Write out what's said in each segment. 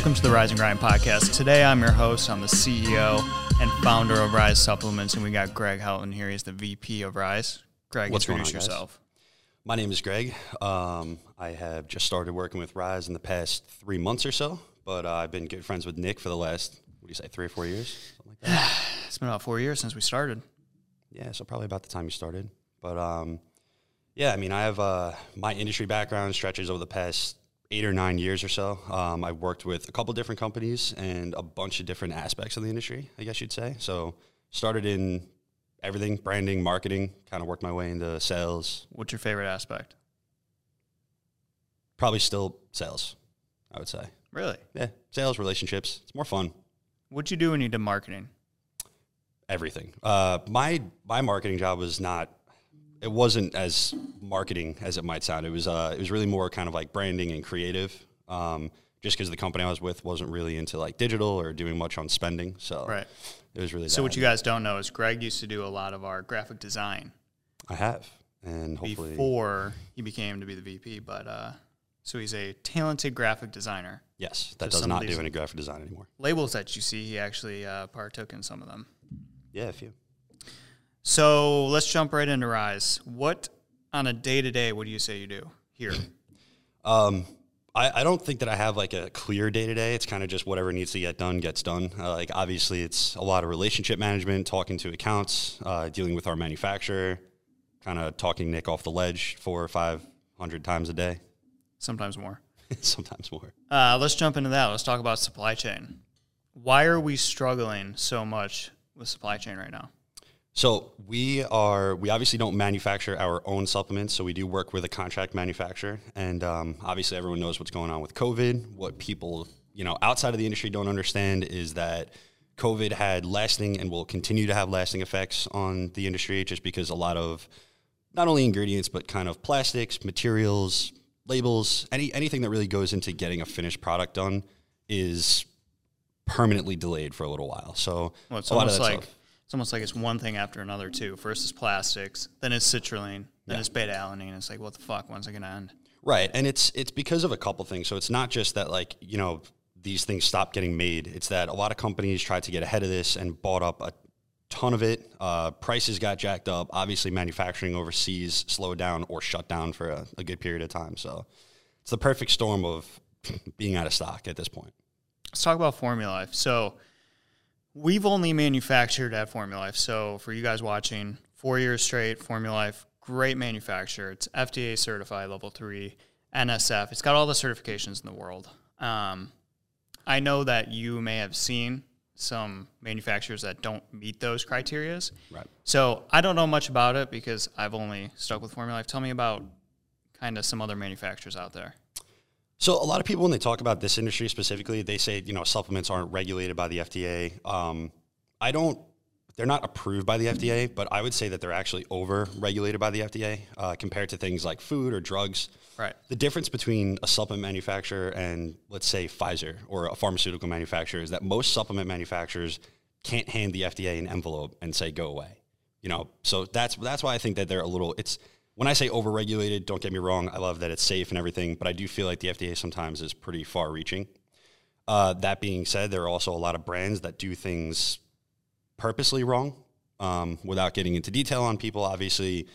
Welcome to the Ryse and Grind podcast. Today I'm your host. I'm the CEO and founder of Ryse Supplements, and we got Greg Helton here. He's the VP of Ryse. Greg, What's introduce on, guys? yourself. My name is Greg. Um, I have just started working with Ryse in the past three months or so, but uh, I've been good friends with Nick for the last, what do you say, three or four years? Something like that. It's been about four years since we started. yeah, so probably about the time you started. But um, yeah, I mean, I have uh, my industry background stretches over the past eight or nine years or so. Um, I've worked with a couple different companies and a bunch of different aspects of the industry, I guess you'd say. So started in everything, branding, marketing, kind of worked my way into sales, What's your favorite aspect? probably still sales, I would say. Really? Yeah, sales, relationships. It's more fun. What'd you do when you did marketing? Everything. Uh, my my marketing job was not. It wasn't as marketing as it might sound. It was. Uh, it was really more kind of like branding and creative. Um, just because the company I was with wasn't really into like digital or doing much on spending, so Right. it was really. So that. what you guys don't know is Greg used to do a lot of our graphic design I have, and hopefully, before he became to be the VP. But uh, so he's a talented graphic designer. yes, that So does not do any graphic design anymore. Labels that you see, he actually uh, partook in some of them. Yeah, a few. So let's jump right into Ryse. What on a day to day? What do you say you do here? Um, I, I don't think that I have like a clear day to day. It's kind of just whatever needs to get done gets done. Uh, like obviously, it's a lot of relationship management, talking to accounts, uh, dealing with our manufacturer, kind of talking Nick off the ledge four or five hundred times a day, Sometimes more. sometimes more. Uh, let's jump into that. Let's talk about supply chain. Why are we struggling so much with supply chain right now? So we are we obviously don't manufacture our own supplements, so we do work with a contract manufacturer, and um, obviously everyone knows what's going on with COVID. What people you know outside of the industry don't understand is that COVID had lasting and will continue to have lasting effects on the industry, just because a lot of not only ingredients but kind of plastics, materials, labels, any anything that really goes into getting a finished product done is permanently delayed for a little while. So Well, it's a lot of almost like stuff- it's almost like it's one thing after another too. First is plastics, then it's citrulline, then Yeah. it's beta alanine. It's like what the fuck? When's it gonna end? Right, and it's it's because of a couple things. So it's not just that like you know these things stop getting made. It's that a lot of companies tried to get ahead of this and bought up a ton of it. Uh, prices got jacked up. Obviously, manufacturing overseas slowed down or shut down for a, a good period of time. So it's the perfect storm of being out of stock at this point. Let's talk about Formula Life. So we've only manufactured at Formula Life. So for you guys watching, four years straight, Formula Life, great manufacturer. It's FDA certified, level three, NSF. It's got all the certifications in the world. Um, I know that you may have seen some manufacturers that don't meet those criterias. Right. So I don't know much about it because I've only stuck with Formula Life. Tell me about kind of some other manufacturers out there. So a lot of people, when they talk about this industry specifically, they say you know supplements aren't regulated by the FDA. Um, I don't. They're not approved by the FDA, but I would say that they're actually over regulated by the FDA uh, compared to things like food or drugs. Right. The difference between a supplement manufacturer and let's say Pfizer or a pharmaceutical manufacturer is that most supplement manufacturers can't hand the FDA an envelope and say go away. You know, so that's that's why I think that they're a little. It's when I say overregulated. Don't get me wrong. I love that it's safe and everything, but I do feel like the FDA sometimes is pretty far-reaching. Uh, that being said, there are also a lot of brands that do things purposely wrong. Um, without getting into detail on people, obviously,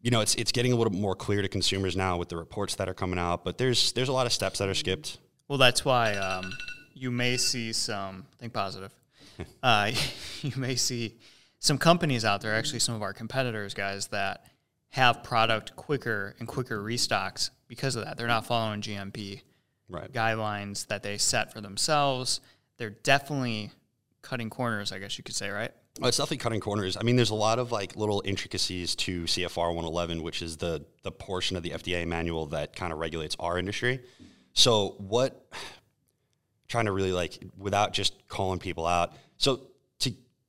you know, it's it's getting a little bit more clear to consumers now with the reports that are coming out. But there's there's a lot of steps that are skipped. Well, that's why um, you may see some, think positive. uh, you may see some companies out there, actually, some of our competitors, guys, that have product quicker and quicker restocks because of that. They're not following GMP Right. guidelines that they set for themselves. They're definitely cutting corners, I guess you could say, right? Oh, it's definitely cutting corners. I mean, there's a lot of like little intricacies to CFR 111, which is the the portion of the FDA manual that kind of regulates our industry. So what? Trying to really like without just calling people out. So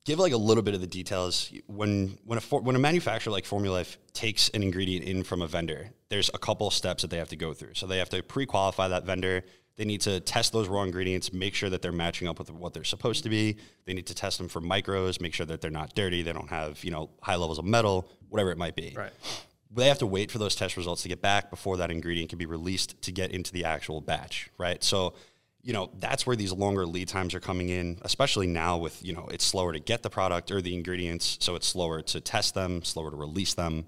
give like a little bit of the details, when when a for, when a manufacturer like Formula Life takes an ingredient in from a vendor, there's a couple steps that they have to go through. So they have to pre-qualify that vendor. They need to test those raw ingredients, make sure that they're matching up with what they're supposed to be. They need to test them for micros, make sure that they're not dirty, they don't have you know high levels of metal, whatever it might be. Right. They have to wait for those test results to get back before that ingredient can be released to get into the actual batch, right? So you know, that's where these longer lead times are coming in, especially now with, you know, it's slower to get the product or the ingredients, so it's slower to test them, slower to release them.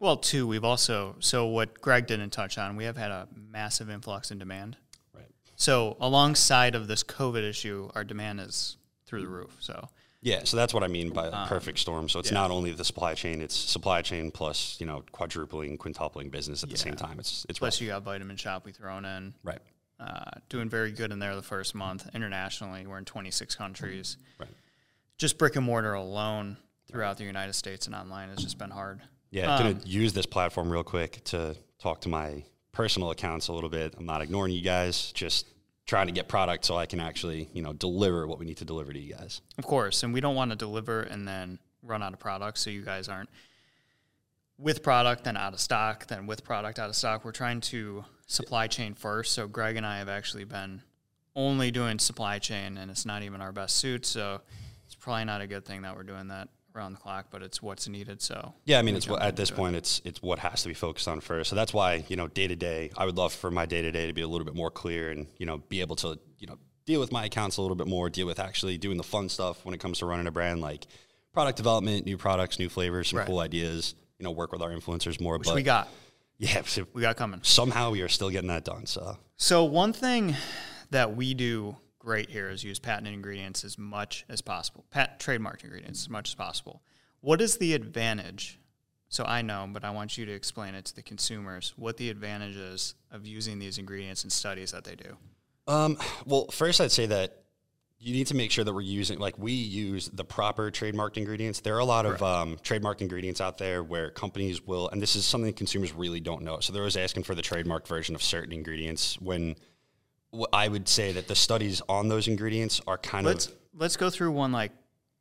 Well, too, we've also so what Greg didn't touch on, we have had a massive influx in demand. Right. So alongside of this COVID issue, our demand is through the roof. So Yeah, so that's what I mean by a um, perfect storm. So it's yeah. not only the supply chain, it's supply chain plus, you know, quadrupling, quintupling business at the same time. It's it's plus rough. you got Vitamin Shoppe we thrown in. right. Uh, doing very good in there the first month. Internationally, we're in 26 countries. Right. Just brick and mortar alone throughout the United States and online has just been hard. Yeah, I'm Um, gonna use this platform real quick to talk to my personal accounts a little bit. I'm not ignoring you guys, just trying to get product so I can actually, you know, deliver what we need to deliver to you guys. Of course, and we don't want to deliver and then run out of product, so you guys aren't with product then out of stock, then with product out of stock. We're trying to supply chain first. So Greg and I have actually been only doing supply chain, and it's not even our best suit. So it's probably not a good thing that we're doing that around the clock, but it's what's needed. So Yeah, I mean, it's what, at this it. point, it's it's what has to be focused on first. So that's why you know, day to day, I would love for my day to day to be a little bit more clear and you know, be able to you know deal with my accounts a little bit more, deal with actually doing the fun stuff when it comes to running a brand, like product development, new products, new flavors, some Right. cool ideas. You know, work with our influencers more. which but we got. yeah, We got coming. somehow we are still getting that done. So So one thing that we do great here is use patented ingredients as much as possible, pat trademarked ingredients as much as possible. What is the advantage? So I know, but I want you to explain it to the consumers what the advantage is of using these ingredients in studies that they do. Um, well, first I'd say that you need to make sure that we're using like we use the proper trademarked ingredients. There are a lot of um, trademarked ingredients out there where companies will, and this is something consumers really don't know. So they're always asking for the trademark version of certain ingredients. When I would say that the studies on those ingredients are kind Let's of let's go through one like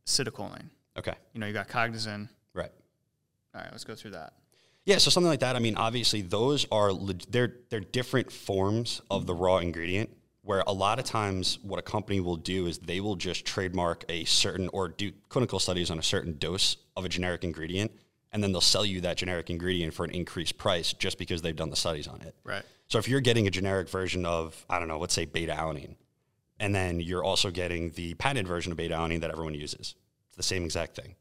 citicoline. okay, You know, you got Cognizin. right? All right, let's go through that. Yeah, so something like that. I mean, obviously, those are they're they're different forms of the raw ingredient. Where a lot of times, what a company will do is they will just trademark a certain or do clinical studies on a certain dose of a generic ingredient, and then they'll sell you that generic ingredient for an increased price just because they've done the studies on it. Right. So if you're getting a generic version of I don't know, let's say beta alanine, and then you're also getting the patented version of beta alanine that everyone uses, it's the same exact thing.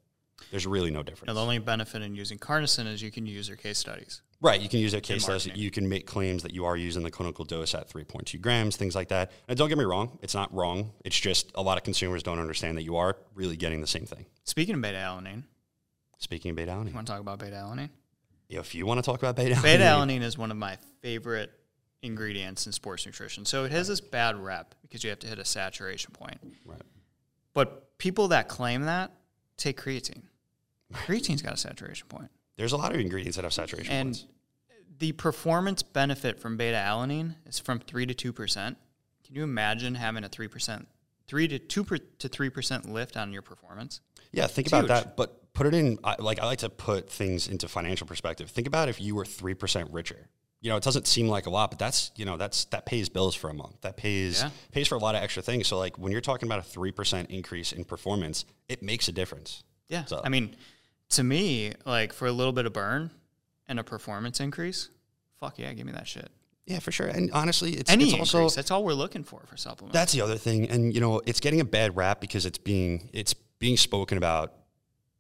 There's really no difference. Now, the only benefit in using CarnoSyn is you can use your case studies. Right, you can use a case. You can make claims that you are using the clinical dose at 3.2 grams, things like that. And don't get me wrong, it's not wrong. It's just a lot of consumers don't understand that you are really getting the same thing. Speaking of beta alanine, Speaking of beta alanine, you want to talk about beta alanine? if you want to talk about beta alanine, Beta alanine is one of my favorite ingredients in sports nutrition. So it has this bad rep because you have to hit a saturation point. Right. But people that claim that take creatine. Creatine's got a saturation point. There's a lot of ingredients that have saturation And points. the performance benefit from beta alanine is from 3 to 2%. Can you imagine having a 3%, 3 to 2 per, to 3% lift on your performance? Yeah, think It's about huge. that, but put it in I- like I like to put things into financial perspective. Think about if you were 3% richer. You know, it doesn't seem like a lot, but that's, you know, that's that pays bills for a month. That pays Yeah. pays for a lot of extra things. So like when you're talking about a 3% increase in performance, it makes a difference. Yeah. So- I mean, to me, like for a little bit of burn and a performance increase, fuck yeah, give me that shit. Yeah, for sure. And honestly, it's, Any it's increase, also that's all we're looking for for supplements. that's the other thing. And you know, it's getting a bad rap because it's being it's being spoken about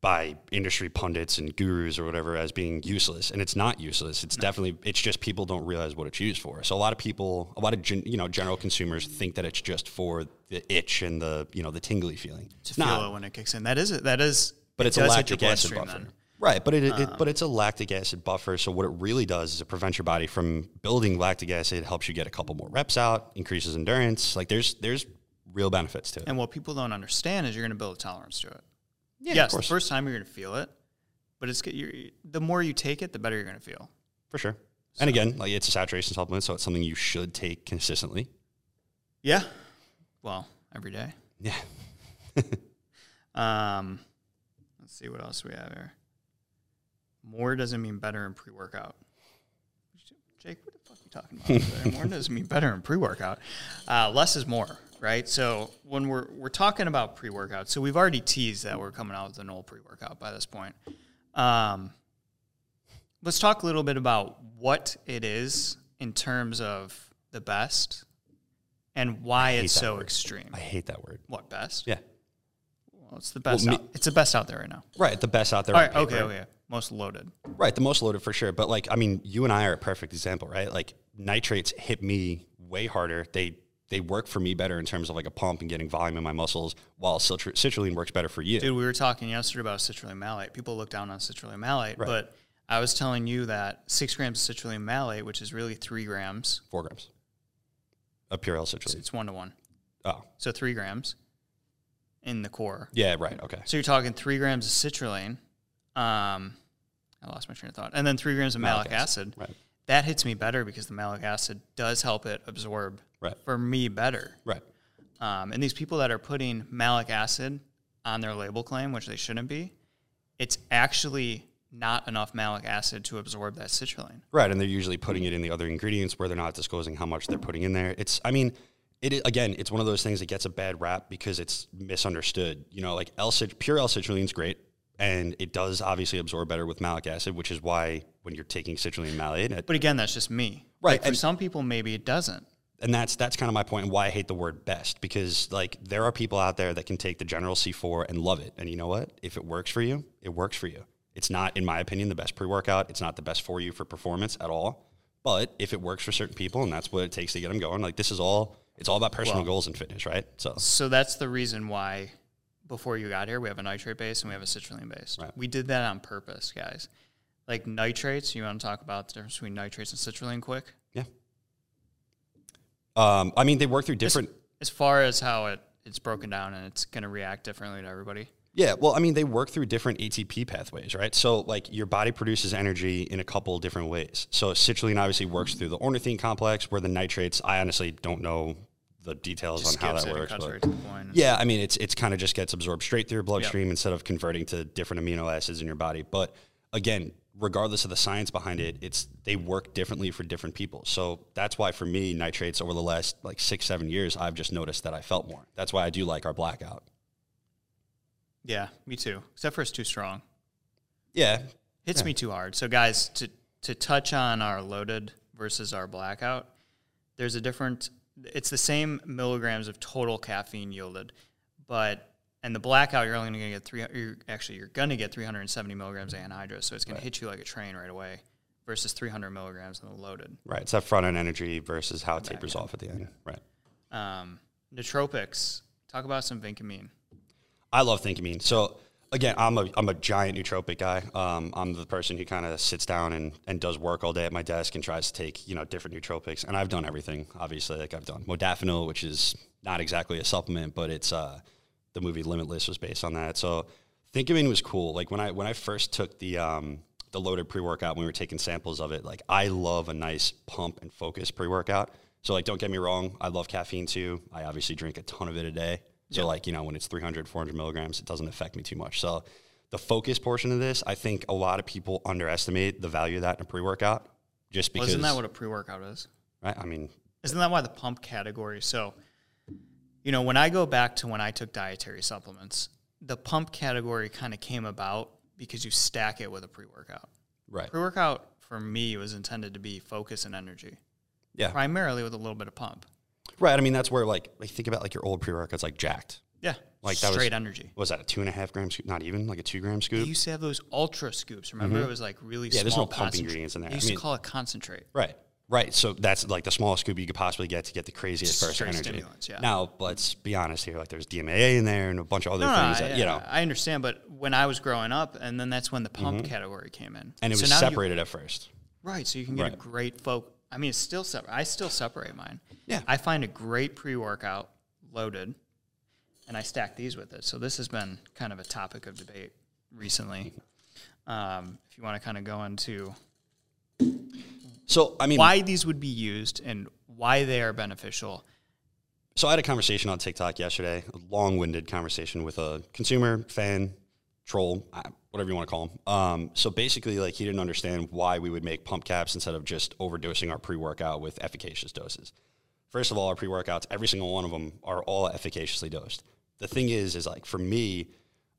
by industry pundits and gurus or whatever as being useless, and it's not useless. It's definitely it's just people don't realize what it's used for. So a lot of people, a lot of gen, you know general consumers think that it's just for the itch and the you know the tingly feeling. to It's feel not. it when it kicks in. That is that is but it it's a does hit your lactic acid buffer. then. Um, Right, but it, it but it's a lactic acid buffer. So what it really does is it prevents your body from building lactic acid, It helps you get a couple more reps out, increases endurance. Like there's there's real benefits to it. And what people don't understand is you're going to build a tolerance to it. Yeah, yes, of the first time you're going to feel it, but it's you're, the more you take it, the better you're going to feel. for sure. And again, like it's a saturation supplement, so it's something you should take consistently. Yeah. Well, every day. Yeah, Um, let's see what else we have here. More doesn't mean better in pre-workout. Jake, what the fuck are you talking about? there? more doesn't mean better in pre-workout. Uh, less is more, right? So when we're we're talking about pre-workout, so we've already teased that we're coming out with an old pre-workout by this point. Um, let's talk a little bit about what it is in terms of the best and why it's so word. extreme. I hate that word. What best? Yeah. Well, it's the best. me- out, it's the best out there right now. Right. The best out there. All right. Okay. paper. Okay. Most loaded. Right, the most loaded for sure. But like, I mean, you and I are a perfect example, right? Like nitrates hit me way harder. They they work for me better in terms of like a pump and getting volume in my muscles, while citru- citrulline works better for you. Dude, we were talking yesterday about citrulline malate. People look down on citrulline malate, but I was telling you that six grams of citrulline malate, which is really three grams, Four grams of pure L citrulline. it's one to one. Oh, So three grams in the core. yeah, right. Okay. So you're talking three grams of citrulline. Um, I lost my train of thought. And then three grams of malic, Malic acid. acid, right. That hits me better because the malic acid does help it absorb Right. for me better. Right. Um, and these people that are putting malic acid on their label claim, which they shouldn't be, it's actually not enough malic acid to absorb that citrulline. Right, and they're usually putting it in the other ingredients where they're not disclosing how much they're putting in there. It's, I mean, it again, it's one of those things that gets a bad rap because it's misunderstood. You know, like L pure L citrulline is great, and it does obviously absorb better with malic acid, which is why when you're taking citrulline malate, it, But again, that's just me. Right, Like for and- some people, maybe it doesn't. and that's that's kind of my point and why I hate the word best because like there are people out there that can take the general C4 and love it. And you know what? If it works for you, it works for you. It's not in my opinion the best pre-workout. It's not the best for you for performance at all. But if it works for certain people and that's what it takes to get them going, like this is all it's all about personal Well- goals and fitness, right? So So that's the reason why before you got here, we have a nitrate base and we have a citrulline base. Right. We did that on purpose, guys. Like nitrates, you want to talk about the difference between nitrates and citrulline quick? yeah. Um, I mean, they work through different. As far as how it, it's broken down and it's going to react differently to everybody. Yeah, well, I mean, they work through different ATP pathways, right? So, like, your body produces energy in a couple different ways. So, citrulline obviously works through the ornithine complex, where the nitrates, I honestly don't know the details Just on how that works. but- right to the point. yeah, I mean, it's it's kind of just gets absorbed straight through your bloodstream instead of converting to different amino acids in your body. But again, regardless of the science behind it, it's they work differently for different people. So that's why for me, nitrates over the last like six seven years, I've just noticed that I felt more. That's why I do like our blackout. Yeah, me too. Except for it's too strong. Yeah, Hits me too hard. So guys, to to touch on our loaded versus our blackout, there's a different it's the same milligrams of total caffeine yielded, but and the blackout you're only going to get three. You're, actually, you're going to get 370 milligrams of anhydrous, so it's going to hit you like a train right away. Versus 300 milligrams in the loaded. right. It's that front end energy versus how it tapers off at the end. Right. Um, nootropics. Talk about some vincamine. I love Thinkimine. So again, I'm a I'm a giant nootropic guy. Um, I'm the person who kind of sits down and, and does work all day at my desk and tries to take you know different nootropics. And I've done everything. Obviously, like I've done modafinil, which is not exactly a supplement, but it's uh, the movie Limitless was based on that. So Thinkimine was cool. Like when I when I first took the um, the loaded pre workout, when we were taking samples of it, like I love a nice pump and focus pre workout. So like, don't get me wrong, I love caffeine too. I obviously drink a ton of it a day. So like, you know, when it's 300, 400 milligrams, it doesn't affect me too much. So the focus portion of this, I think a lot of people underestimate the value of that in a pre-workout just because, Wasn't that what a pre workout is? right? I mean, Isn't that why the pump category? So, you know, when I go back to when I took dietary supplements, the pump category kind of came about because you stack it with a pre workout. right. Pre workout for me was intended to be focus and energy, Yeah. primarily with a little bit of pump. Right. I mean, that's where like, like think about like your old pre-workouts, like Jack3d. Yeah, Like that was- straight energy. What was that a two and a half gram scoop? Not even like a two gram They scoop. used to have those ultra scoops. Remember, it was like really Mm-hmm. Yeah, there's no pump ingredients in there. They I used mean- to call it concentrate. Right. Right. So that's like the smallest scoop you could possibly get to get the craziest burst of energy. yeah. Now, let's be honest here. Like there's DMAA in there and a bunch of other No, no, things I, that, you know, I understand, but when I was growing up, and then that's when the pump category came in, Mm-hmm. and it So was now you- separated at first. Right, so you can get a great folk. I mean, it's still separate. I still separate mine. Yeah. I find a great pre-workout loaded, and I stack these with it. So this has been kind of a topic of debate recently. Um, if you want to kind of go into So, I mean, why these would be used and why they are beneficial. So I had a conversation on TikTok yesterday, a long-winded conversation with a consumer, fan, troll, uh, whatever you want to call them. Um, so basically, like he didn't understand why we would make pump caps instead of just overdosing our pre-workout with efficacious doses. First of all, our pre-workouts, every single one of them are all efficaciously dosed. The thing is, is like for me,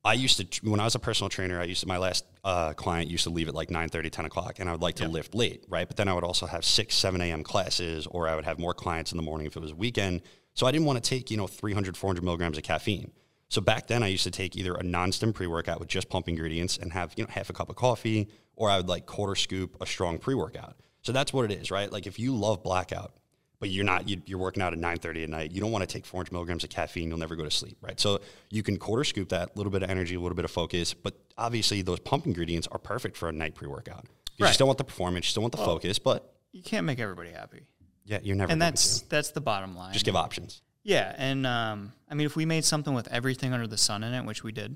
I used to when I was a personal trainer, I used to my last uh, client used to leave at like 9 30, 10 o'clock, and I would like to lift late, right? But then I would also have six, seven a.m. classes, or I would have more clients in the morning if it was a weekend. So I didn't want to take, you know, 300, 400 milligrams of caffeine. So back then I used to take either a non-stim pre-workout with just pump ingredients and have, you know, half a cup of coffee, or I would like quarter scoop a strong pre-workout. So that's what it is, right? Like if you love blackout, but you're not you, are working out at 9.30 at night you don't want to take 400 milligrams of caffeine you'll never go to sleep right so you can quarter scoop that little bit of energy a little bit of focus but obviously those pump ingredients are perfect for a night pre-workout Right. you still want the performance you still want the focus but You can't make everybody happy, yeah you're never and that's to. that's the bottom line. just give options Yeah, and um, I mean, if we made something with everything under the sun in it, which we did,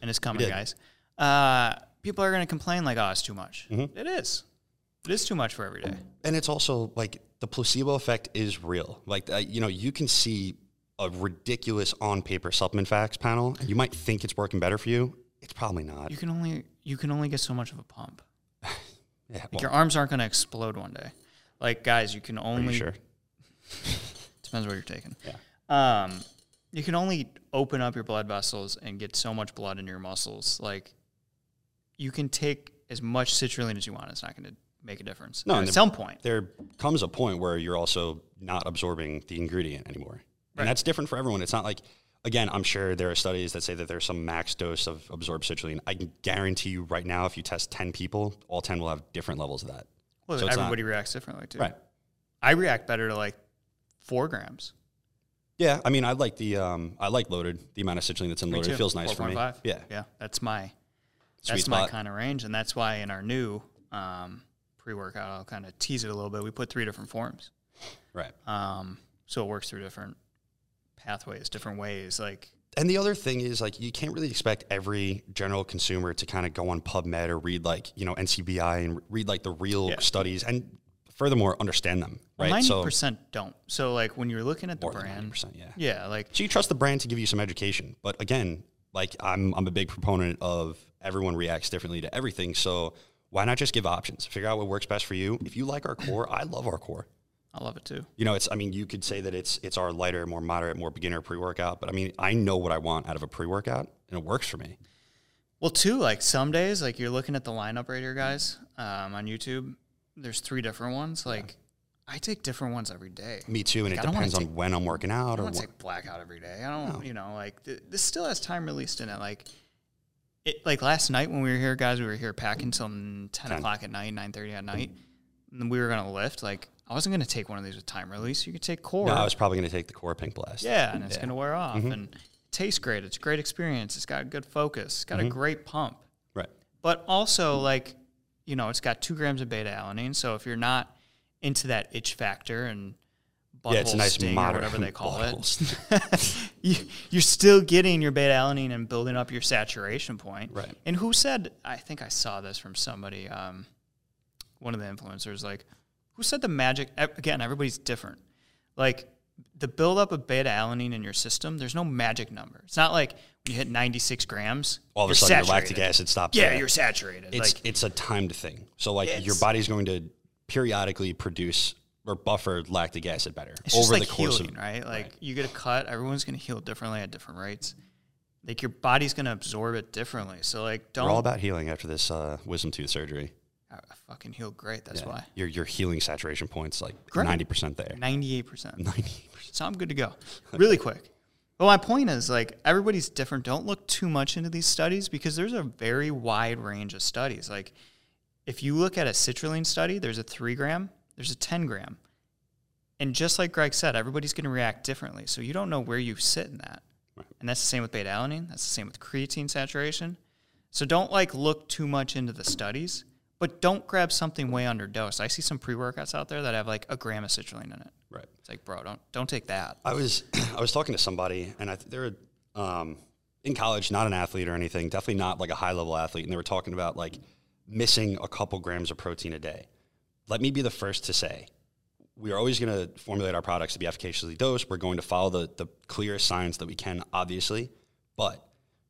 and it's coming, guys, uh, people are going to complain like, "Oh, it's too much." Mm-hmm. It is. It is too much for every day. and it's also like the placebo effect is real like uh, you know you can see a ridiculous on paper supplement facts panel and you might think it's working better for you it's probably not You can only you can only get so much of a pump. yeah Like well, your arms aren't going to explode one day. Like guys, you can only you sure depends what you're taking. Yeah. Um, you can only open up your blood vessels and get so much blood in your muscles. Like you can take as much citrulline as you want. It's not going to make a difference. No, at some point, there comes a point where you're also not absorbing the ingredient anymore. Right. And that's different for everyone. It's not like, again, I'm sure there are studies that say that there's some max dose of absorbed citrulline. I can guarantee you right now, if you test 10 people, all 10 will have different levels of that. well, so it's not- everybody reacts differently too. Right. I react better to like four grams. Yeah. I mean, I like the, um, I like loaded, the amount of citrulline that's in Me loaded. It too. feels nice for me. 4.5. Yeah. Yeah, that's my Sweet that's my kind of range, and that's why in our new um, pre-workout, I'll kind of tease it a little bit. We put three different forms, Right. um, so it works through different pathways, different ways. Like And the other thing is like you can't really expect every general consumer to kind of go on PubMed or read like you know NCBI and read like the real Yeah. studies and furthermore understand them. Right. ninety so percent don't. So like when you're looking at the brand, 90%, yeah. yeah, like So you trust the brand to give you some education, but again, like I'm I'm a big proponent of everyone reacts differently to everything. So why not just give options? Figure out what works best for you. If you like our core, I love our core. I love it too. You know, it's I mean, you could say that it's it's our lighter, more moderate, more beginner pre-workout, but I mean, I know what I want out of a pre-workout and it works for me. Well, too, like some days, like you're looking at the lineup right here, guys, um, on YouTube. There's three different ones. Like I take different ones every day. Me too, and Like, it I don't depends on when I'm working out I or don't want to take blackout every day. I don't, you know, like th- this still has time released in it. Like, it, like last night when we were here, guys, we were here packing till ten, 10. o'clock at night, nine thirty at night, and then we were gonna lift. Like, I wasn't gonna take one of these with time release. You could take core, No, I was probably going to take the core pink blast. yeah, and it's Yeah. Mm-hmm. gonna wear off and it tastes great. It's a great experience. It's got good focus. It's got Mm-hmm. a great pump, Right. but also like, you know, it's got two grams of beta alanine. So if you're not into that itch factor and Yeah, it's a butthole nice sting or whatever they call it. you, you're still getting your beta alanine and building up your saturation point. Right. And who said? I think I saw this from somebody, um, one of the influencers. Like, who said the magic? Again, everybody's different. Like the buildup of beta alanine in your system. There's no magic number. It's not like when you hit 96 grams. All of a sudden, your lactic acid stops. Yeah, there. you're saturated. It's like it's a timed thing. So like your body's going to periodically produce or buffer lactic acid better over like the course healing, of right? Like you get a cut, everyone's gonna heal differently at different rates. Like your body's gonna absorb it differently. So like, don't We're all about healing after this uh, wisdom tooth surgery. Fucking healed great. That's Yeah. why. Your your healing saturation points like ninety percent there. Ninety-eight percent. Ninety. So I'm good to go. Really quick. But my point is, like, everybody's different. Don't look too much into these studies because there's a very wide range of studies. Like, if you look at a citrulline study, there's a three gram, there's a 10 gram. And just like Greg said, everybody's going to react differently. So you don't know where you sit in that. Right. And that's the same with beta alanine. That's the same with creatine saturation. So don't like look too much into the studies, but don't grab something way underdosed. I see some pre workouts out there that have like a gram of citrulline in it. Right. It's like, bro, don't don't take that. I was I was talking to somebody, and I th- they were um, in college, not an athlete or anything, definitely not like a high level athlete, and they were talking about like missing a couple grams of protein a day. Let me be the first to say, we are always going to formulate our products to be efficaciously dosed. We're going to follow the the clearest science that we can, obviously, but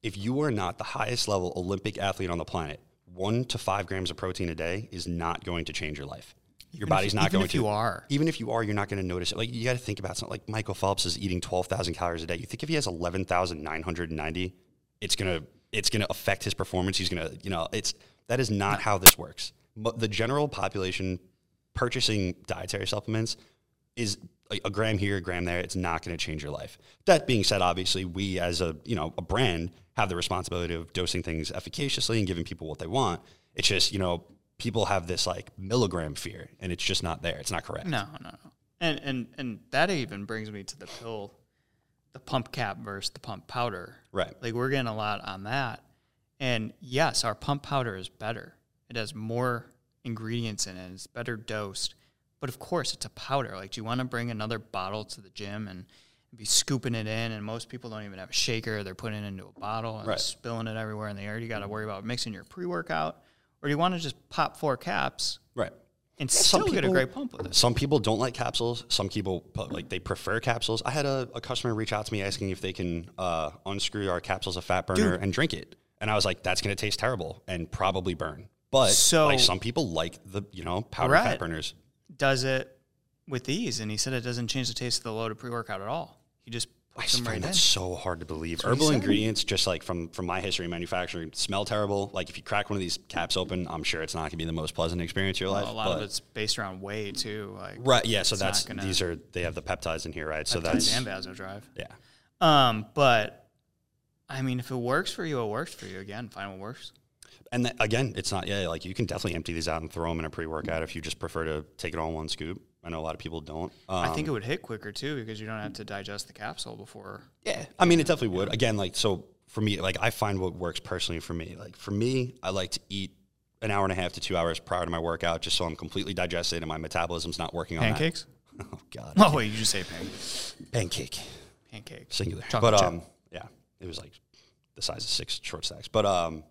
if you are not the highest level Olympic athlete on the planet, one to five grams of protein a day is not going to change your life. Your Even if body's you- not even going if to. you are. Even if you are, you're not going to notice it. Like you got to think about something. Like Michael Phelps is eating twelve thousand calories a day. You think if he has eleven thousand nine hundred and ninety, it's gonna it's gonna affect his performance. He's gonna you know it's that is not how this works. But the general population purchasing dietary supplements is a, gram here, a gram there, it's not going to change your life. That being said, obviously, we as a you know a brand have the responsibility of dosing things efficaciously and giving people what they want. It's just you know people have this like milligram fear, and it's just not there. It's not correct. No, no, no. And and and that even brings me to the pill, the pump cap versus the pump powder. Right. Like we're getting a lot on that. And yes, our pump powder is better. It has more ingredients in it. It's better dosed. But of course, it's a powder. Like, do you want to bring another bottle to the gym and be scooping it in? And most people don't even have a shaker. They're putting it into a bottle and Right. spilling it everywhere. And they already got to worry about mixing your pre workout. Or do you want to just pop four caps Right. and some still get a people- great pump with it? Some people don't like capsules. Some people pu- like they prefer capsules. I had a, a customer reach out to me asking if they can uh, unscrew our capsules of fat burner and drink it, and I was like, "That's going to taste terrible and probably burn." But So- like some people like the you know powder Right. fat burners. Does it with these, and he said it doesn't change the taste of the loaded pre workout at all. He just I just them right find in. that so hard to believe. what he Herbal ingredients, just like from from my history in manufacturing, smell terrible. Like if you crack one of these caps open, I'm sure it's not going to be the most pleasant experience of your life. a lot of it's based around whey too, like right. Yeah. So that's these are they have the peptides in here, right? So that's and vasodrive. yeah. Um, but I mean, if it works for you, it works for you. Again, find what works. And th- again, it's not yeah. Like you can definitely empty these out and throw them in a pre-workout if you just prefer to take it all in one scoop. I know a lot of people don't. Um, I think it would hit quicker too because you don't have to digest the capsule before. yeah. I mean, it definitely would. Again, like so for me, like I find what works personally for me. Like for me, I like to eat an hour and a half to two hours prior to my workout, just so I'm completely digested and my metabolism's not working on that. Pancakes? Oh God, Oh wait, you just say pancakes. pancake Pancakes. singular. Chocolate but chip. um, yeah, it was like the size of six short stacks. But um,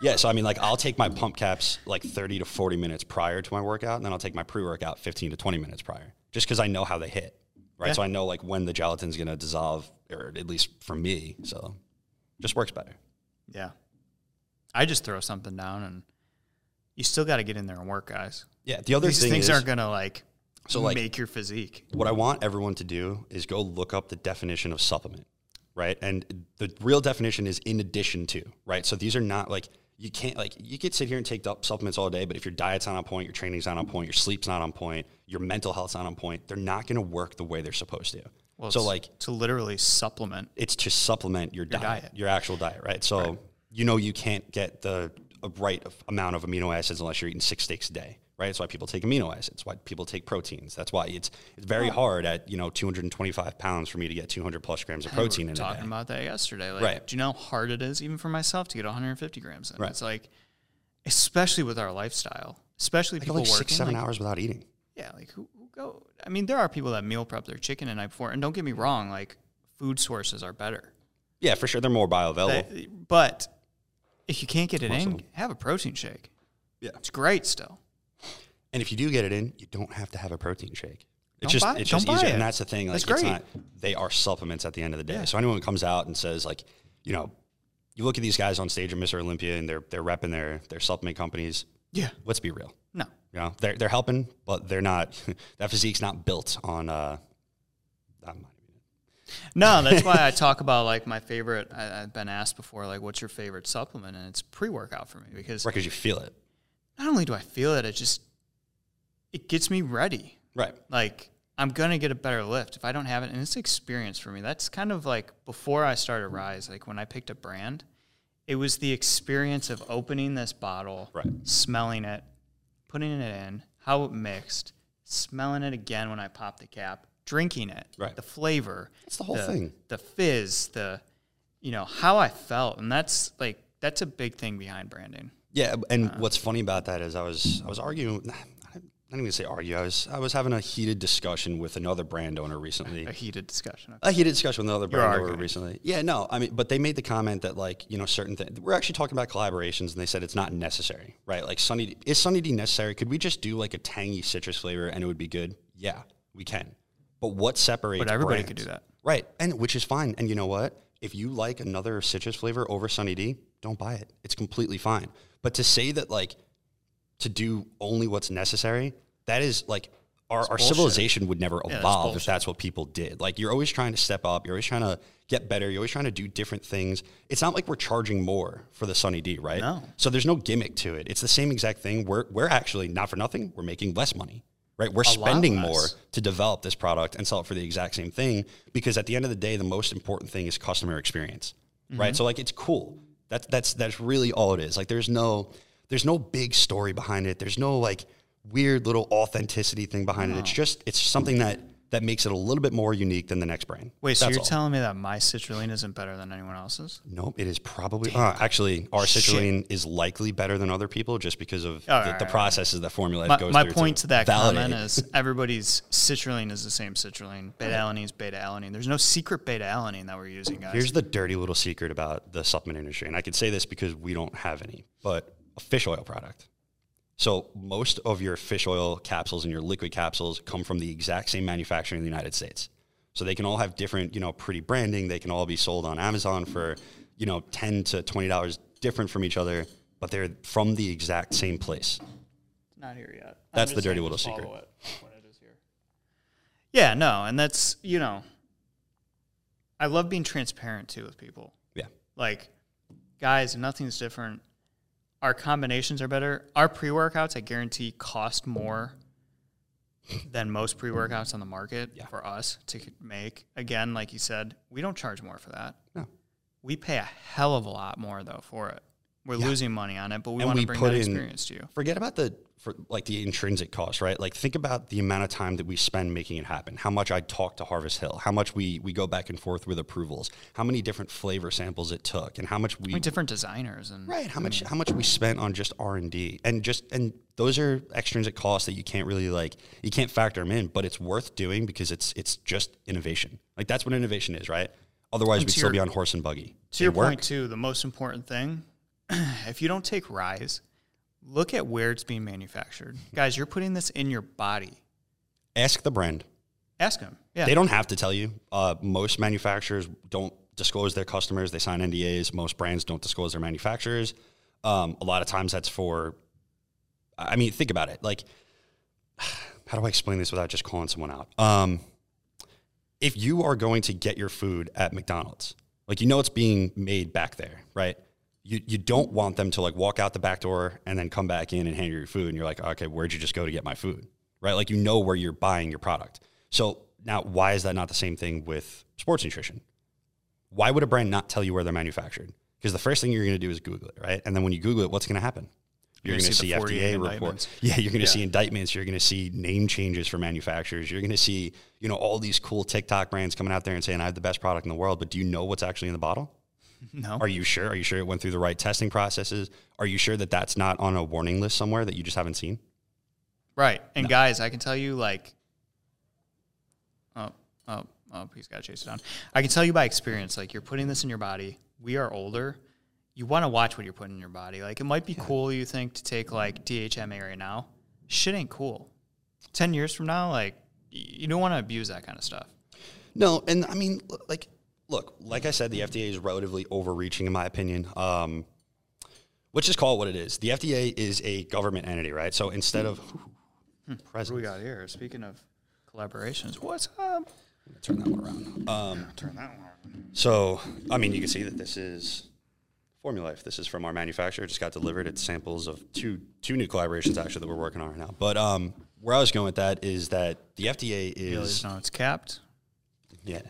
yeah. So I mean, like I'll take my pump caps like thirty to forty minutes prior to my workout, and then I'll take my pre-workout fifteen to twenty minutes prior, just because I know how they hit. Right. Yeah. So I know like when the gelatin's gonna dissolve, or at least for me. So just works better. Yeah. I just throw something down and you still got to get in there and work, guys. Yeah. The other These thing things is, aren't gonna like So, like- make your physique. what I want everyone to do is go look up the definition of supplement, right? And the real definition is in addition to, right? So these are not like you can't like you could sit here and take supplements all day, but if your diet's not on point, your training's not on point, your sleep's not on point, your mental health's not on point, they're not going to work the way they're supposed to. Well, so like to literally supplement. it's to supplement your, diet, diet. your actual diet, right? So you know you can't get the right amount of amino acids unless you're eating six steaks a day, right? That's why people take amino acids. Why people take proteins. That's why it's it's very oh. hard at you know 225 pounds for me to get 200 plus grams of protein we in were talking about that yesterday. Like, Right. do you know how hard it is, even for myself, to get 150 grams in? Right. It's like, especially with our lifestyle, especially people like working. six seven like, hours without eating. Yeah, like who, who go? I mean, there are people that meal prep their chicken the night before, and don't get me wrong, like food sources are better. Yeah, for sure, they're more bioavailable. They- but if you can't get it in, have a protein shake. Yeah. It's great still. And if you do get it in, you don't have to have a protein shake. It's Don't just buy- it's just easier, it. and that's the thing. Like That's great. not they are supplements at the end of the day. Yeah. So anyone who comes out and says like, you know, you look at these guys on stage at Mr. Olympia and they're they're repping their their supplement companies. Yeah. Let's be real. No. You know, they're they're helping, but they're not. that physique's not built on. Uh, I'm not even- No, that's why I talk about like my favorite. I, I've been asked before, like, what's your favorite supplement? And it's pre workout for me because because you feel it. not only do I feel it, it just it gets me ready. Right. Like I'm gonna get a better lift if I don't have it, and it's experience for me. That's kind of like before I started Ryse. Like when I picked a brand, it was the experience of opening this bottle, Right. smelling it, putting it in, how it mixed, smelling it again when I popped the cap, drinking it, Right. the flavor, That's the whole the, thing. the fizz, the you know how I felt, and that's like that's a big thing behind branding. Yeah, and Uh. what's funny about that is I was I was arguing. I didn't even say argue. I was I was having a heated discussion with another brand owner recently. A heated discussion. a heated discussion with another brand owner recently. Yeah, no, I mean, but they made the comment that like you know certain things. We're actually talking about collaborations, and they said it's not necessary, right? Like Sunny D, is Sunny D necessary? Could we just do like a tangy citrus flavor and it would be good? Yeah, we can. But what separates? But everybody could do that. right? And which is fine. And you know what? If you like another citrus flavor over Sunny D, don't buy it. It's completely fine. But to say that like to do only what's necessary, that is like our, our bullshit. civilization would never that's evolve if that's what people did. Like you're always trying to step up, you're always trying to get better, you're always trying to do different things. It's not like we're charging more for the Sunny D, right? No. So there's no gimmick to it. It's the same exact thing. We're we're actually not for nothing, we're making less money. right? We're lot spending more to develop this product and sell it for the exact same thing because at the end of the day, the most important thing is customer experience, Mm-hmm. right? So like it's cool. That's that's that's really all it is. Like there's no there's no big story behind it. There's no like weird little authenticity thing behind it. It's just it's something that that makes it a little bit more unique than the next brand. Wait, so That's you're all. telling me that my citrulline isn't better than anyone else's? Nope, it is probably uh, actually our Shit. citrulline is likely better than other people just because of the, right, the right. processes that Formula My, goes my through. point to that validate. comment is everybody's citrulline is the same citrulline. Beta alanine is beta alanine. There's no secret beta alanine that we're using, guys. Here's the dirty little secret about the supplement industry, and I can say this because we don't have any, but a fish oil product. So most of your fish oil capsules and your liquid capsules come from the exact same manufacturer in the United States. So they can all have different, you know, pretty branding. They can all be sold on Amazon for, you know, ten to twenty dollars different from each other, but they're from the exact same place. not here yet. That's I'm the dirty little secret. it when it is here. Yeah, no, and that's you know, I love being transparent too with people. Yeah. Like, guys, nothing's different. Our combinations are better. Our pre workouts, I guarantee, cost more than most pre workouts on the market Yeah. for us to make. Again, like you said, we don't charge more for that. No. We pay a hell of a lot more though for it. We're losing money on it, but we want to bring that in- experience to you. Forget about the for like the intrinsic cost, right? Like think about the amount of time that we spend making it happen. How much I talk to Harvest Hill, how much we we go back and forth with approvals, how many different flavor samples it took, and how much we different designers and right how much how much we spent on just R and D, and just and those are extrinsic costs that you can't really like you can't factor them in, but it's worth doing because it's it's just innovation. Like that's what innovation is, right? Otherwise, we'd still your- be on horse and buggy. To your They work. point too, the most important thing, if you don't take Ryse, look at where it's being manufactured. Guys, you're putting this in your body. ask the brand. Ask them. Yeah. They don't have to tell you. Uh, most manufacturers don't disclose their customers. They sign NDAs. Most brands don't disclose their manufacturers. Um, a lot of times that's for, I mean, think about it. Like, how do I explain this without just calling someone out? Um, if you are going to get your food at McDonald's, like you know it's being made back there, right? You, you don't want them to like walk out the back door and then come back in and hand you your food and you're like, okay, where'd you just go to get my food? Right? Like you know where you're buying your product. So now why is that not the same thing with sports nutrition? Why would a brand not tell you where they're manufactured? Because the first thing you're going to do is Google it, right? And then when you Google it, what's going to happen? You're You're going gonna see see FDA reports. Yeah, you're going to Yeah. see indictments. You're going to see name changes for manufacturers. You're going to see, you know, all these cool TikTok brands coming out there and saying, "I have the best product in the world," but do you know what's actually in the bottle? No. Are you sure? Are you sure it went through the right testing processes? Are you sure that that's not on a warning list somewhere that you just haven't seen? Right. And guys, I can tell you like oh, oh, oh, he's got to chase it down. I can tell you by experience, like you're putting this in your body. We are older. You want to watch what you're putting in your body. Like it might be cool, you think, to take like DHMA right now. Shit ain't cool. 10 years from now, like you don't want to abuse that kind of stuff. No, and I mean, like, look, like I said, the FDA is relatively overreaching, in my opinion. Um, let's just call it what it is. The FDA is a government entity, right? So instead of What do we got here? Speaking of collaborations, what's up? turn that one around. Um, Turn that one on. so, I mean, you can see that this is Formula Life. This is from our manufacturer. Just got delivered. It's samples of two two new collaborations actually that we're working on right now. But um, where I was going with that is that the FDA is know it's capped. Yeah.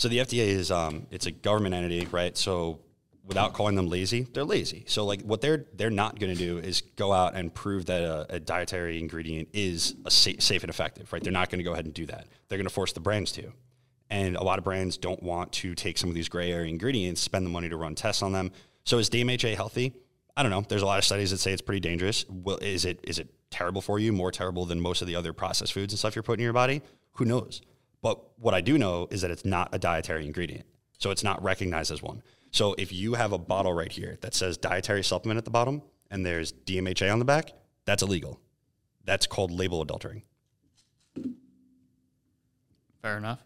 So the FDA is um it's a government entity, right? So without calling them lazy, they're lazy. So like what they're they're not going to do is go out and prove that a, a dietary ingredient is a sa- safe and effective, right? They're not going to go ahead and do that. They're going to force the brands to. And a lot of brands don't want to take some of these gray area ingredients, spend the money to run tests on them. So is DMHA healthy? I don't know. There's a lot of studies that say it's pretty dangerous. Well, is it is it terrible for you? More terrible than most of the other processed foods and stuff you're putting in your body? Who knows? But what I do know is that it's not a dietary ingredient. So it's not recognized as one. So if you have a bottle right here that says dietary supplement at the bottom and there's DMHA on the back, that's illegal. That's called label adultering. Fair enough.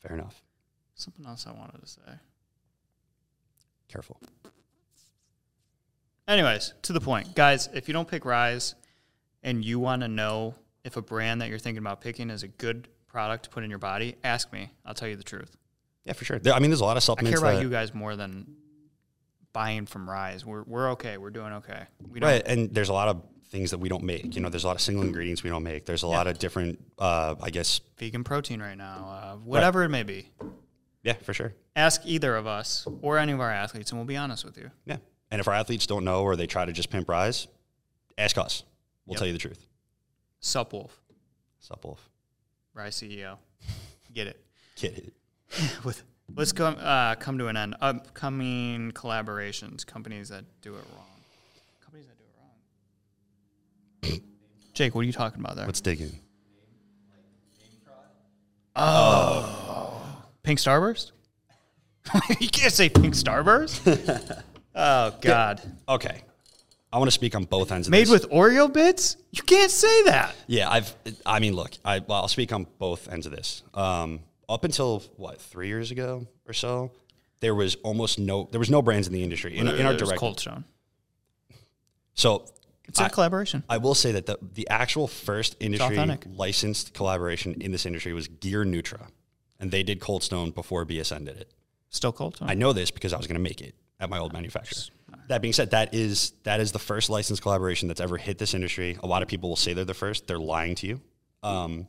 Fair enough. Something else I wanted to say. Careful. Anyways, to the point. Guys, if you don't pick Ryse and you want to know if a brand that you're thinking about picking is a good product to put in your body, ask me. I'll tell you the truth. Yeah, for sure. There, I mean, there's a lot of supplements. I supplements. care about that- you guys more than buying from Ryse. We're, we're okay. We're doing okay. We don't, Right, and there's a lot of things that we don't make. You know, there's a lot of single ingredients we don't make. There's a lot of different, uh, I guess, Vegan protein right now, uh, whatever it may be. yeah, for sure. Ask either of us or any of our athletes, and we'll be honest with you. Yeah. And if our athletes don't know or they try to just pimp Ryse, ask us. We'll Yep. tell you the truth. Sup Wolf, Sup, Wolf? Ryse CEO. Get it. Get it. with let's come uh, come to an end. Upcoming collaborations, companies that do it wrong. Companies that do it wrong. Jake, what are you talking about there? Let's dig in. Oh Pink Starburst? you can't say Pink Starburst. oh God! Okay. I want to speak on both ends of Made this. with Oreo bits? You can't say that. Yeah, I've. I mean, look, I well, I'll speak on both ends of this. Um, up until what three years ago or so, there was almost no, there was no brands in the industry in, in our It direct. Cold Stone. So It's a I- collaboration. I will say that the the actual first industry authentic. licensed collaboration in this industry was Gear Nutra, and they did Cold Stone before BSN did it. Still Cold Stone. I know this because I was going to make it at my old manufacturer. That being said, that is that is the first licensed collaboration that's ever hit this industry. A lot of people will say they're the first. They're lying to you. Um,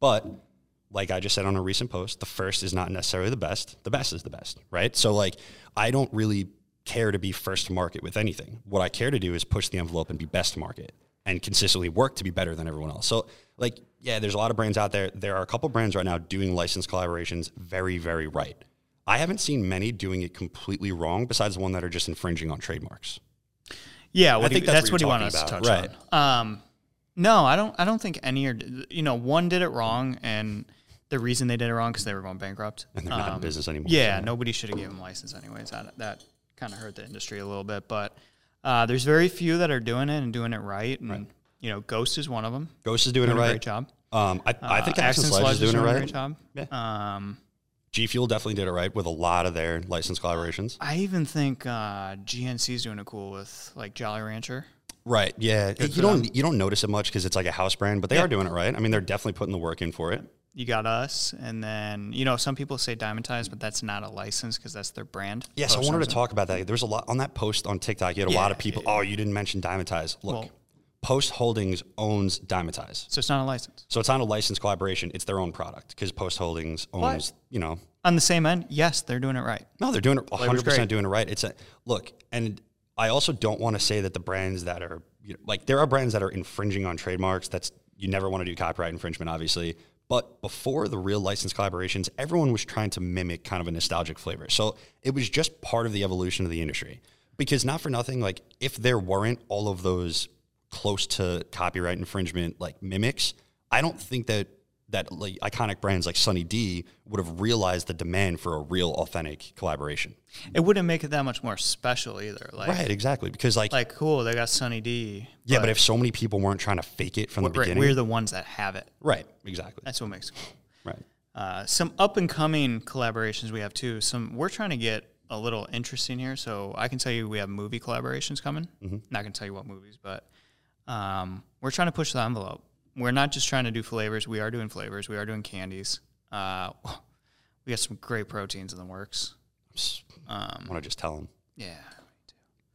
but like I just said on a recent post, the first is not necessarily the best. The best is the best, right? So like I don't really care to be first to market with anything. What I care to do is push the envelope and be best to market and consistently work to be better than everyone else. So like yeah, there's a lot of brands out there. There are a couple brands right now doing licensed collaborations very very right. I haven't seen many doing it completely wrong besides the one that are just infringing on trademarks. Yeah, I think you, that's that's, what what you're want us to touch about, on. Um, no, I don't. I don't think any are. You know, one did it wrong, and the reason they did it wrong because they were going bankrupt. And they're not in Um, business anymore. Yeah, so- nobody should have given them license anyways. That that kind of hurt the industry a little bit, but uh, there's very few that are doing it and doing it right. And you know, Ghost is one of them. Ghost is doing, Doing it a right. great job. Um, I, I think Uh, Action Sledge is doing it a right. great job. Um, G Fuel definitely did it right with a lot of their license collaborations. I even think uh, GNC is doing it cool with like Jolly Rancher. Right. Yeah. Good you don't them. you don't notice it much because it's like a house brand, but they Yeah. are doing it right. I mean, they're definitely putting the work in for it. you got us, and then you know some people say Dymatize, but that's not a license because that's their brand. Yes, I Post wanted to talk about that. There was a lot on that post on TikTok. You had a lot of people. Oh, you didn't mention Dymatize. Look, Well- Post Holdings owns Dymatize. So it's not a license. So it's not a licensed collaboration. It's their own product because Post Holdings owns, you know, On the same end, yes, they're doing it right. No, they're doing it 100% great. doing it right. It's a look, and I also don't want to say that the brands that are you know, like there are brands that are infringing on trademarks. That's you never want to do copyright infringement, obviously. But before the real license collaborations, everyone was trying to mimic kind of a nostalgic flavor. So it was just part of the evolution of the industry. Because not for nothing, like if there weren't all of those close to copyright infringement like mimics, I don't think that that like iconic brands like Sunny D would have realized the demand for a real authentic collaboration. It wouldn't make it that much more special either. Like, Right, exactly. Because like, like cool, they got Sunny D. yeah, but if so many people weren't trying to fake it from the beginning, we're the ones that have it. right, exactly, That's what makes it cool. right. Uh, some up and coming collaborations we have too. Some we're trying to get a little interesting here. So I can tell you we have movie collaborations coming. Mm-hmm. Not gonna tell you what movies, but um, we're trying to push the envelope. We're not just trying to do flavors. We are doing flavors. We are doing candies. Uh, we got some great proteins in the works. I want to just tell them, Yeah,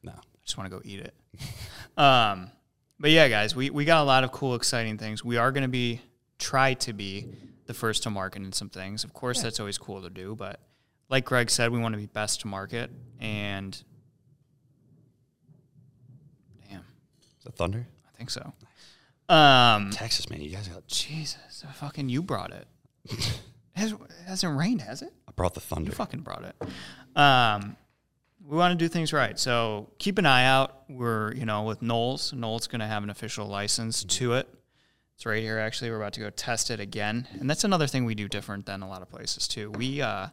no, I just want to go eat it. um, but yeah, guys, we, we got a lot of cool, exciting things. We are going to be try to be the first to market in some things. Of course, that's always cool to do, but like Greg said, we want to be best to market. And damn, is that thunder? Think so. Um, Texas, man, you guys got. Jesus, fucking you brought it. it, has, it hasn't rained, has it? I brought the thunder. You fucking brought it. Um, we want to do things right. So keep an eye out. We're, you know, with Knowles. Knowles going to have an official license to it. It's right here, actually. We're about to go test it again. And that's another thing we do different than a lot of places, too. We, uh,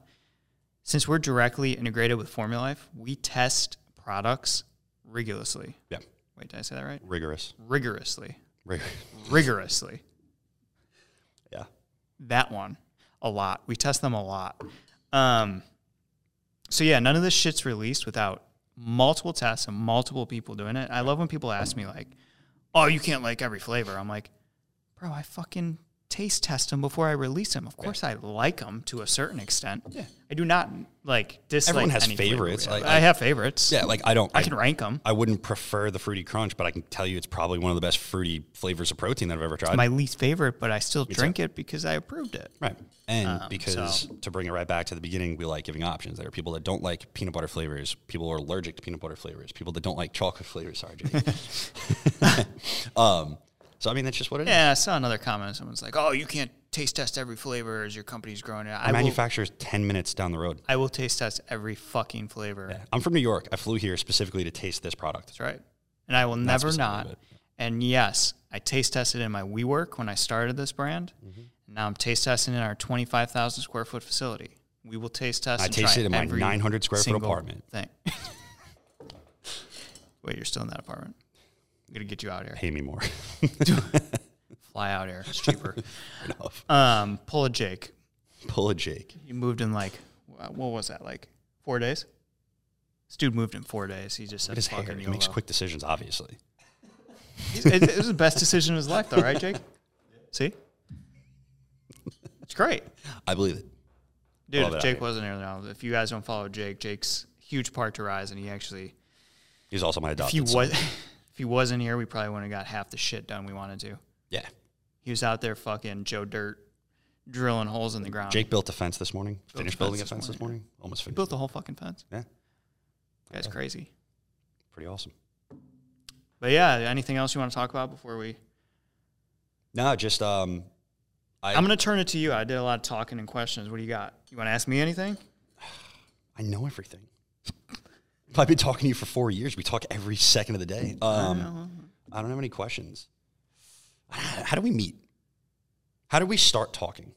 since we're directly integrated with Formula Life, we test products rigorously. Yeah, Wait, did I say that right? rigorous, Rigorously. rigorous. Rigorously. Yeah, that one a lot. We test them a lot. Um, so yeah, none of this shit's released without multiple tests and multiple people doing it. I love when people ask me like, "Oh, you can't like every flavor." I'm like, "Bro, I fucking taste test them before I release them. Of course, I like them to a certain extent. Yeah. I do not like dislike. Everyone has favorites. Yeah, Like, I, I- have favorites. Yeah, like I don't. I can rank them. I wouldn't prefer the fruity crunch, but I can tell you it's probably one of the best fruity flavors of protein that I've ever tried. My least favorite, but I still drink it because I approved it. right. And Um, because so- to bring it right back to the beginning, we like giving options. There are people that don't like peanut butter flavors, people who are allergic to peanut butter flavors, people that don't like chocolate flavors. Sorry, Jake. um, so I mean, that's just what it is. Yeah, I saw another comment. Someone's like, "Oh, you can't taste test every flavor as your company's growing." I The will, ten minutes down the road. I will taste test every fucking flavor. Yeah. I'm from New York. I flew here specifically to taste this product. That's right. And I will never specifically not. And yes, I taste tested in my WeWork when I started this brand. Mm-hmm. Now I'm taste testing in our 25,000 square foot facility. We will taste test. I and try tasted in my 900 square foot apartment. Thing. Wait, you're still in that apartment? I'm gonna get you out here. Pay me more. Fly out here. It's cheaper. Enough. um, pull a Jake. Pull a Jake. You moved in like what was that? Like four days? This dude moved in four days. He just said his hair. He makes quick decisions, obviously. It, was the best decision of his life, though, right, Jake? See, it's great, I believe it. dude. Love If it Jake wasn't here now, if you guys don't follow Jake, Jake's huge part to Ryse, and he actually, He's also my if adopted he son. was, if he wasn't here, we probably wouldn't have got half the shit done we wanted to. Yeah. He was out there fucking Joe Dirt, drilling holes in the ground. Jake built a fence this morning. Finished a building a fence this this morning. Almost he finished. built the whole fucking fence. Yeah. That's crazy. Pretty awesome. But yeah, anything else you want to talk about before we? No, just um, I I'm gonna turn it to you. I did a lot of talking and questions. What do you got? You want to ask me anything? I know everything. I've been talking to you for four years. We talk every second of the day. Um, I don't have any questions. How do we meet? How do we start talking?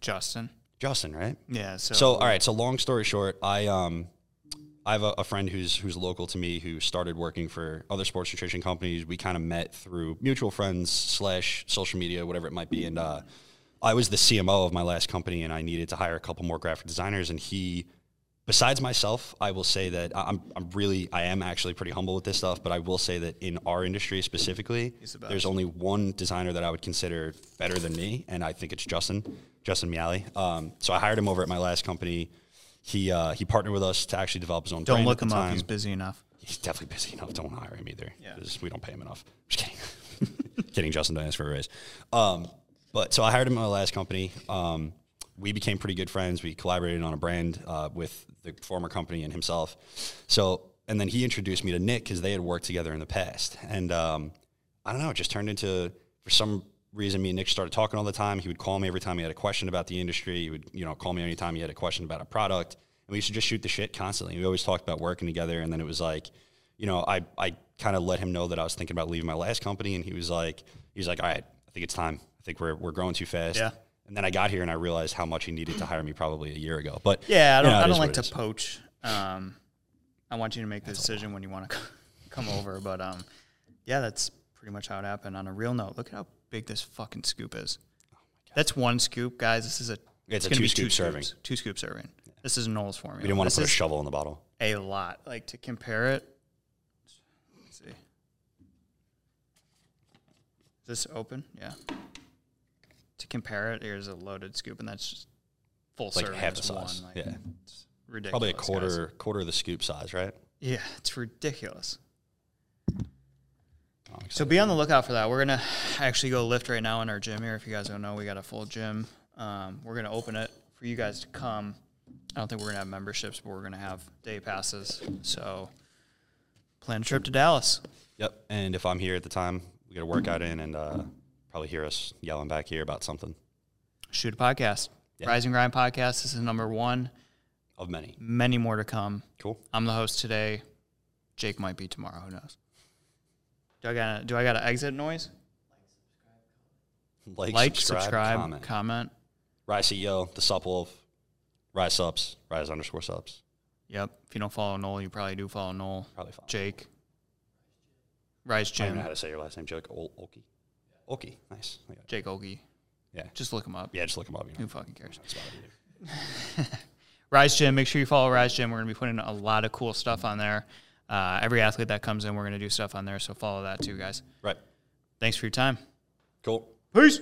Justin. Justin, right? Yeah. So, So, all right. So, long story short, I um, I have a, a friend who's who's local to me who started working for other sports nutrition companies. We kind of met through mutual friends slash social media, whatever it might be. And uh, I was the CMO of my last company, and I needed to hire a couple more graphic designers. And he, besides myself, I will say that I'm I'm really I am actually pretty humble with this stuff. But I will say that in our industry specifically, the there's only one designer that I would consider better than me, and I think it's Justin, Justin Miali. Um, so I hired him over at my last company. He uh, he partnered with us to actually develop his own. don't look him up. He's busy enough. He's definitely busy enough. Don't hire him either Yeah. we don't pay him enough. Just kidding. kidding. Justin don't ask for a raise. Um, but so I hired him at my last company. Um, we became pretty good friends. We collaborated on a brand uh, with the former company and himself. So and then he introduced me to Nick because they had worked together in the past. And um, I don't know, it just turned into for some reason me and Nick started talking all the time. He would call me every time he had a question about the industry. He would, you know, call me anytime he had a question about a product. And we used to just shoot the shit constantly. We always talked about working together. And then it was like, you know, I, I kind of let him know that I was thinking about leaving my last company. And he was like, he was like, all right, I think it's time. I think we're, we're growing too fast. Yeah. And then I got here and I realized how much he needed to hire me probably a year ago. But Yeah, I don't. know, I don't like to is. poach. Um, I want you to make the decision when you want to come over. But um, yeah, that's pretty much how it happened. On a real note, look at how big this fucking scoop is. That's one scoop, guys. This is a. It's a gonna be two-scoop two serving. scoops, Two scoop serving. This is Noel's formula. We didn't want this to put a shovel in the bottle. a lot. Like to compare it. Let's see. Is this open? Yeah. Compare it, here's a loaded scoop, and that's just full like serving. half the size. One. Like, Yeah. It's ridiculous. Probably a guys. quarter quarter of the scoop size, right? Yeah, it's ridiculous. Oh, So be on the lookout for that. We're gonna actually go lift right now in our gym here. If you guys don't know, we got a full gym. Um, we're gonna open it for you guys to come. I don't think we're gonna have memberships, but we're gonna have day passes. So plan a trip to Dallas. Yep. And if I'm here at the time, we got a workout in and uh, probably hear us yelling back here about something Shoot a podcast. Yeah. Rising Grind podcast. This is number one. of many. Many more to come. Cool. I'm the host today. Jake might be tomorrow. Who knows? Do I got do I got an exit noise? Like, Like, subscribe, subscribe, comment. comment. Ryse CEO, the Sup Wolf, Ryse Supps, Ryse underscore supps. Yep. If you don't follow Noel, you probably do follow Noel. Probably fine. Jake. Ryse I don't know how to say your last name. Jake Ol- Olkey. Olkey. Nice. I got it. Jake Ogie. Yeah. Just look him up. Yeah, just look him up. You know. Who fucking cares? Ryse Gym. Make sure you follow Ryse Gym. We're going to be putting a lot of cool stuff on there. Uh, every athlete that comes in, we're going to do stuff on there. So follow that too, guys. Right. Thanks for your time. Cool. Peace.